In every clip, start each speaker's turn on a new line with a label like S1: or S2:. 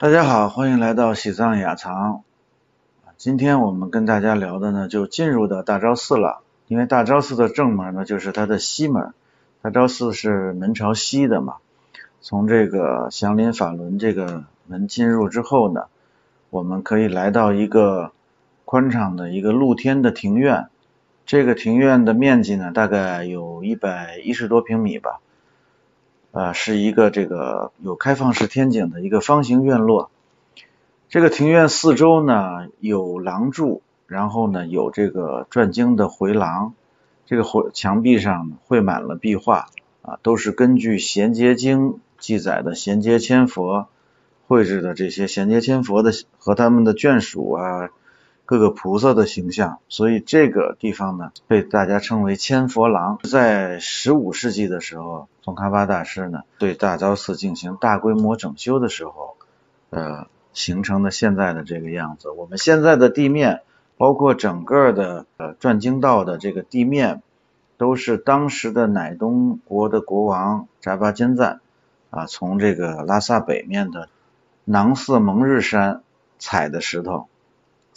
S1: 大家好，欢迎来到喜藏雅藏。今天我们跟大家聊的呢，就进入到大昭寺了。因为大昭寺的正门呢，就是它的西门。大昭寺是门朝西的嘛。从这个祥林法轮这个门进入之后呢，我们可以来到一个宽敞的一个露天的庭院。这个庭院的面积呢，大概有一百一十多平米吧。呃，是一个这个有开放式天井的一个方形院落。这个庭院四周呢有廊柱，然后呢有这个转经的回廊。这个回墙壁上绘满了壁画啊，都是根据《贤劫经》记载的贤劫千佛绘制的这些贤劫千佛的和他们的眷属啊。各个菩萨的形象，所以这个地方呢被大家称为千佛廊。在十五世纪的时候，宗喀巴大师呢对大昭寺进行大规模整修的时候，呃形成的现在的这个样子。我们现在的地面，包括整个的呃转经道的这个地面，都是当时的乃东国的国王扎巴坚赞啊从这个拉萨北面的囊色蒙日山采的石头。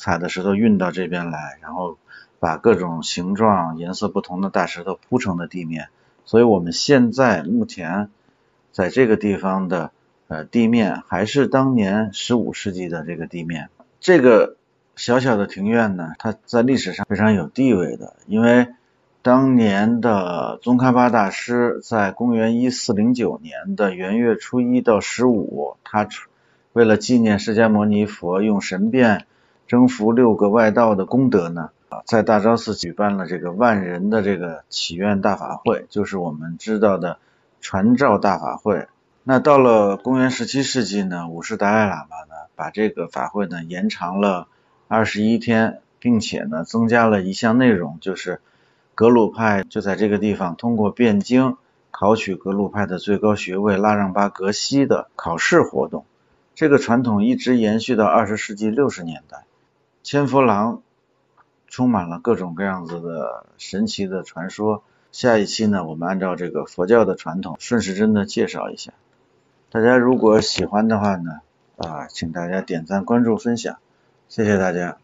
S1: 采的石头运到这边来，然后把各种形状、颜色不同的大石头铺成的地面。所以我们现在目前在这个地方的呃地面还是当年十五世纪的这个地面。这个小小的庭院呢，它在历史上非常有地位的，因为当年的宗喀巴大师在公元一四零九年的元月初一到十五，他为了纪念释迦牟尼佛用神变。征服六个外道的功德呢，啊在大昭寺举办了这个万人的这个祈愿大法会，就是我们知道的传召大法会。那到了公元十七世纪呢，五世达赖喇嘛呢，把这个法会呢延长了二十一天，并且呢增加了一项内容，就是格鲁派就在这个地方通过辩经考取格鲁派的最高学位拉让巴格西的考试活动。这个传统一直延续到二十世纪六十年代。千佛廊充满了各种各样子的神奇的传说。下一期呢，我们按照这个佛教的传统，顺时针的介绍一下。大家如果喜欢的话呢，啊，请大家点赞、关注、分享，谢谢大家。